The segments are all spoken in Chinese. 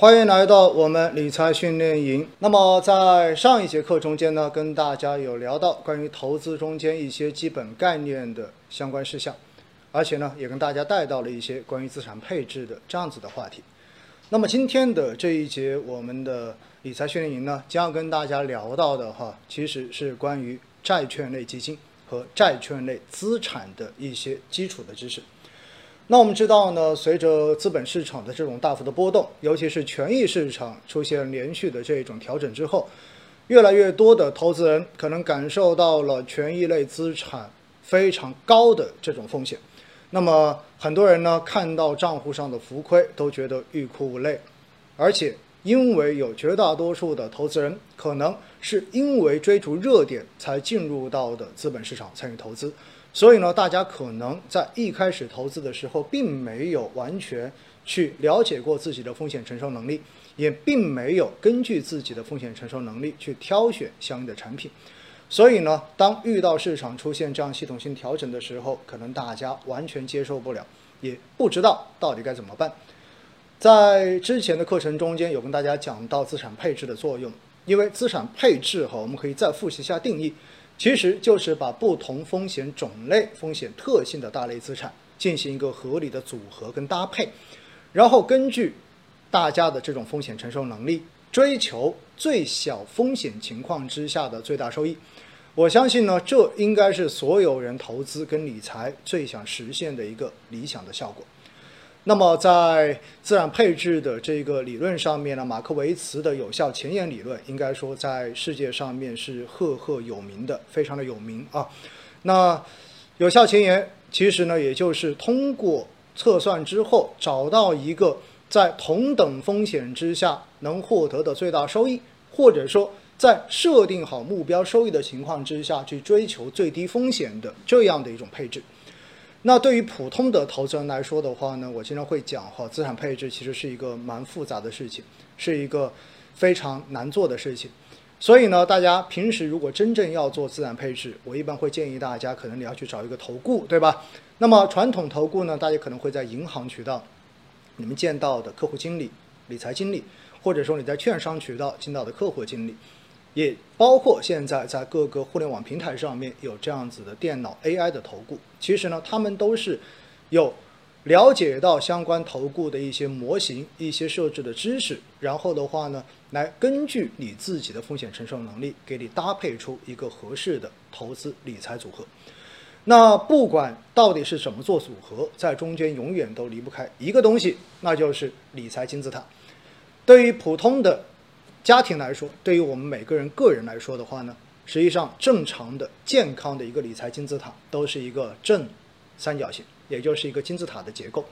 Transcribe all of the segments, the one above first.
欢迎来到我们理财训练营。那么在上一节课中间呢，跟大家有聊到关于投资中间一些基本概念的相关事项，而且呢，也跟大家带到了一些关于资产配置的这样子的话题。那么今天的这一节我们的理财训练营呢，将要跟大家聊到的哈，其实是关于债券类基金和债券类资产的一些基础的知识。那我们知道呢，随着资本市场的这种大幅的波动，尤其是权益市场出现连续的这种调整之后，越来越多的投资人可能感受到了权益类资产非常高的这种风险。那么很多人呢看到账户上的浮亏，都觉得欲哭无泪，而且因为有绝大多数的投资人可能是因为追逐热点才进入到的资本市场参与投资。所以呢，大家可能在一开始投资的时候，并没有完全去了解过自己的风险承受能力，也并没有根据自己的风险承受能力去挑选相应的产品。所以呢，当遇到市场出现这样系统性调整的时候，可能大家完全接受不了，也不知道到底该怎么办。在之前的课程中间有跟大家讲到资产配置的作用，因为资产配置哈，我们可以再复习一下定义。其实就是把不同风险种类、风险特性的大类资产进行一个合理的组合跟搭配，然后根据大家的这种风险承受能力，追求最小风险情况之下的最大收益。我相信呢，这应该是所有人投资跟理财最想实现的一个理想的效果。那么，在资产配置的这个理论上面呢，马克维茨的有效前沿理论，应该说在世界上面是赫赫有名的，非常的有名啊。那有效前沿其实呢，也就是通过测算之后，找到一个在同等风险之下能获得的最大收益，或者说在设定好目标收益的情况之下去追求最低风险的这样的一种配置。那对于普通的投资人来说的话呢，我经常会讲哈，资产配置其实是一个蛮复杂的事情，是一个非常难做的事情。所以呢，大家平时如果真正要做资产配置，我一般会建议大家，可能你要去找一个投顾，对吧？那么传统投顾呢，大家可能会在银行渠道，你们见到的客户经理、理财经理，或者说你在券商渠道见到的客户经理。也包括现在在各个互联网平台上面有这样子的电脑 AI 的投顾，其实呢，他们都是有了解到相关投顾的一些模型、一些设置的知识，然后的话呢，来根据你自己的风险承受能力，给你搭配出一个合适的投资理财组合。那不管到底是怎么做组合，在中间永远都离不开一个东西，那就是理财金字塔。对于普通的。家庭来说，对于我们每个人个人来说的话呢，实际上正常的、健康的一个理财金字塔都是一个正三角形，也就是一个金字塔的结构。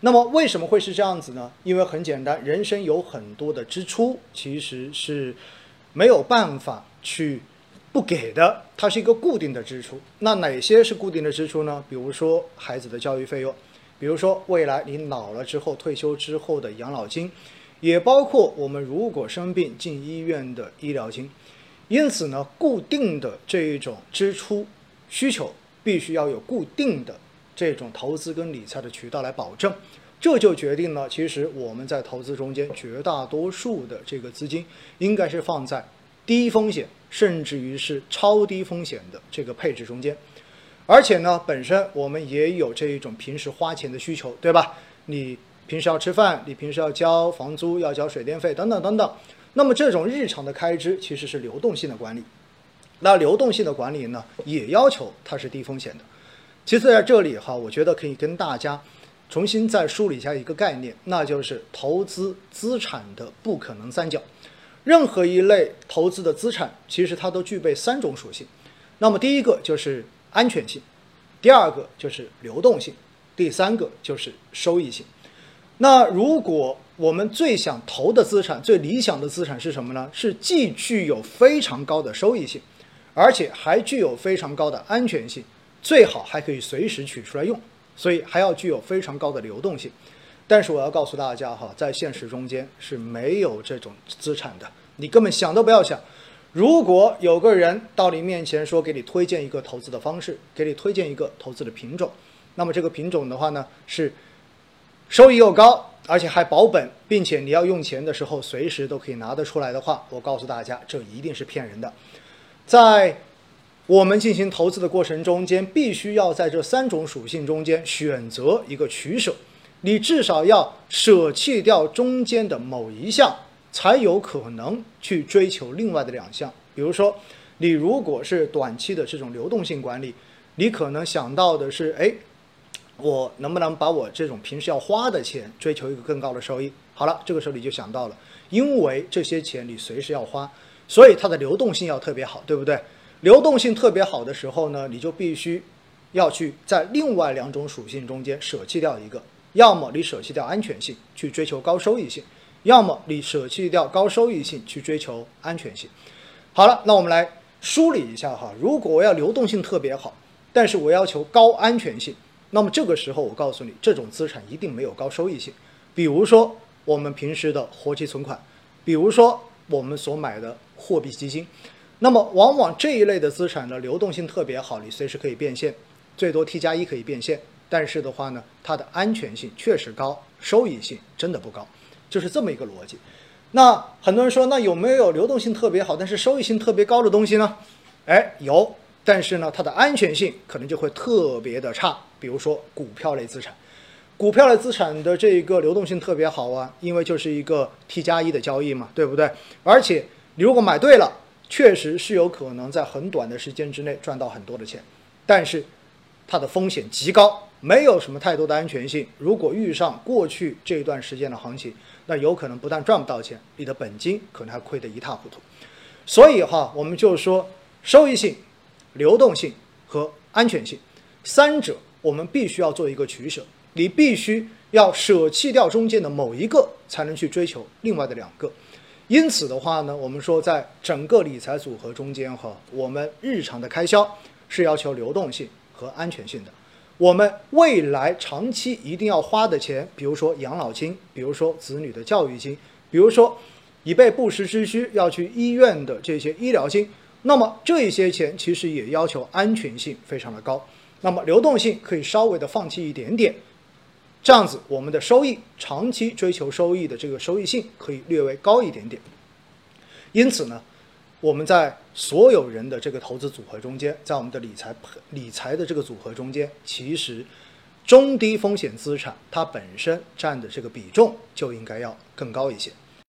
那么为什么会是这样子呢？因为很简单，人生有很多的支出其实是没有办法去不给的，它是一个固定的支出。那哪些是固定的支出呢？比如说孩子的教育费用，比如说未来你老了之后退休之后的养老金。也包括我们如果生病进医院的医疗金，因此呢，固定的这一种支出需求必须要有固定的这种投资跟理财的渠道来保证，这就决定了其实我们在投资中间绝大多数的这个资金应该是放在低风险甚至于是超低风险的这个配置中间，而且呢，本身我们也有这一种平时花钱的需求，对吧？你。平时要吃饭，你平时要交房租，要交水电费等等等等。那么这种日常的开支其实是流动性的管理。那流动性的管理呢，也要求它是低风险的。其次在这里哈，我觉得可以跟大家重新再梳理一下一个概念，那就是投资资产的不可能三角。任何一类投资的资产，其实它都具备三种属性。那么第一个就是安全性，第二个就是流动性，第三个就是收益性。那如果我们最想投的资产、最理想的资产是什么呢？是既具有非常高的收益性，而且还具有非常高的安全性，最好还可以随时取出来用，所以还要具有非常高的流动性。但是我要告诉大家哈，在现实中间是没有这种资产的，你根本想都不要想。如果有个人到你面前说给你推荐一个投资的方式，给你推荐一个投资的品种，那么这个品种的话呢是。收益又高，而且还保本，并且你要用钱的时候随时都可以拿得出来的话，我告诉大家，这一定是骗人的。在我们进行投资的过程中间，必须要在这三种属性中间选择一个取舍，你至少要舍弃掉中间的某一项，才有可能去追求另外的两项。比如说，你如果是短期的这种流动性管理，你可能想到的是，哎。我能不能把我这种平时要花的钱追求一个更高的收益？好了，这个时候你就想到了，因为这些钱你随时要花，所以它的流动性要特别好，对不对？流动性特别好的时候呢，你就必须要去在另外两种属性中间舍弃掉一个，要么你舍弃掉安全性去追求高收益性，要么你舍弃掉高收益性去追求安全性。好了，那我们来梳理一下哈，如果我要流动性特别好，但是我要求高安全性。那么这个时候，我告诉你，这种资产一定没有高收益性。比如说我们平时的活期存款，比如说我们所买的货币基金，那么往往这一类的资产的流动性特别好，你随时可以变现，最多 T 加一可以变现。但是的话呢，它的安全性确实高，收益性真的不高，就是这么一个逻辑。那很多人说，那有没有流动性特别好，但是收益性特别高的东西呢？哎，有。但是呢，它的安全性可能就会特别的差。比如说股票类资产，股票类资产的这一个流动性特别好啊，因为就是一个 T 加一的交易嘛，对不对？而且你如果买对了，确实是有可能在很短的时间之内赚到很多的钱。但是它的风险极高，没有什么太多的安全性。如果遇上过去这一段时间的行情，那有可能不但赚不到钱，你的本金可能还亏得一塌糊涂。所以哈，我们就说收益性。流动性和安全性，三者我们必须要做一个取舍，你必须要舍弃掉中间的某一个，才能去追求另外的两个。因此的话呢，我们说在整个理财组合中间哈，我们日常的开销是要求流动性和安全性的。我们未来长期一定要花的钱，比如说养老金，比如说子女的教育金，比如说以备不时之需要去医院的这些医疗金。那么这些钱其实也要求安全性非常的高，那么流动性可以稍微的放弃一点点，这样子我们的收益长期追求收益的这个收益性可以略微高一点点。因此呢，我们在所有人的这个投资组合中间，在我们的理财理财的这个组合中间，其实中低风险资产它本身占的这个比重就应该要更高一些。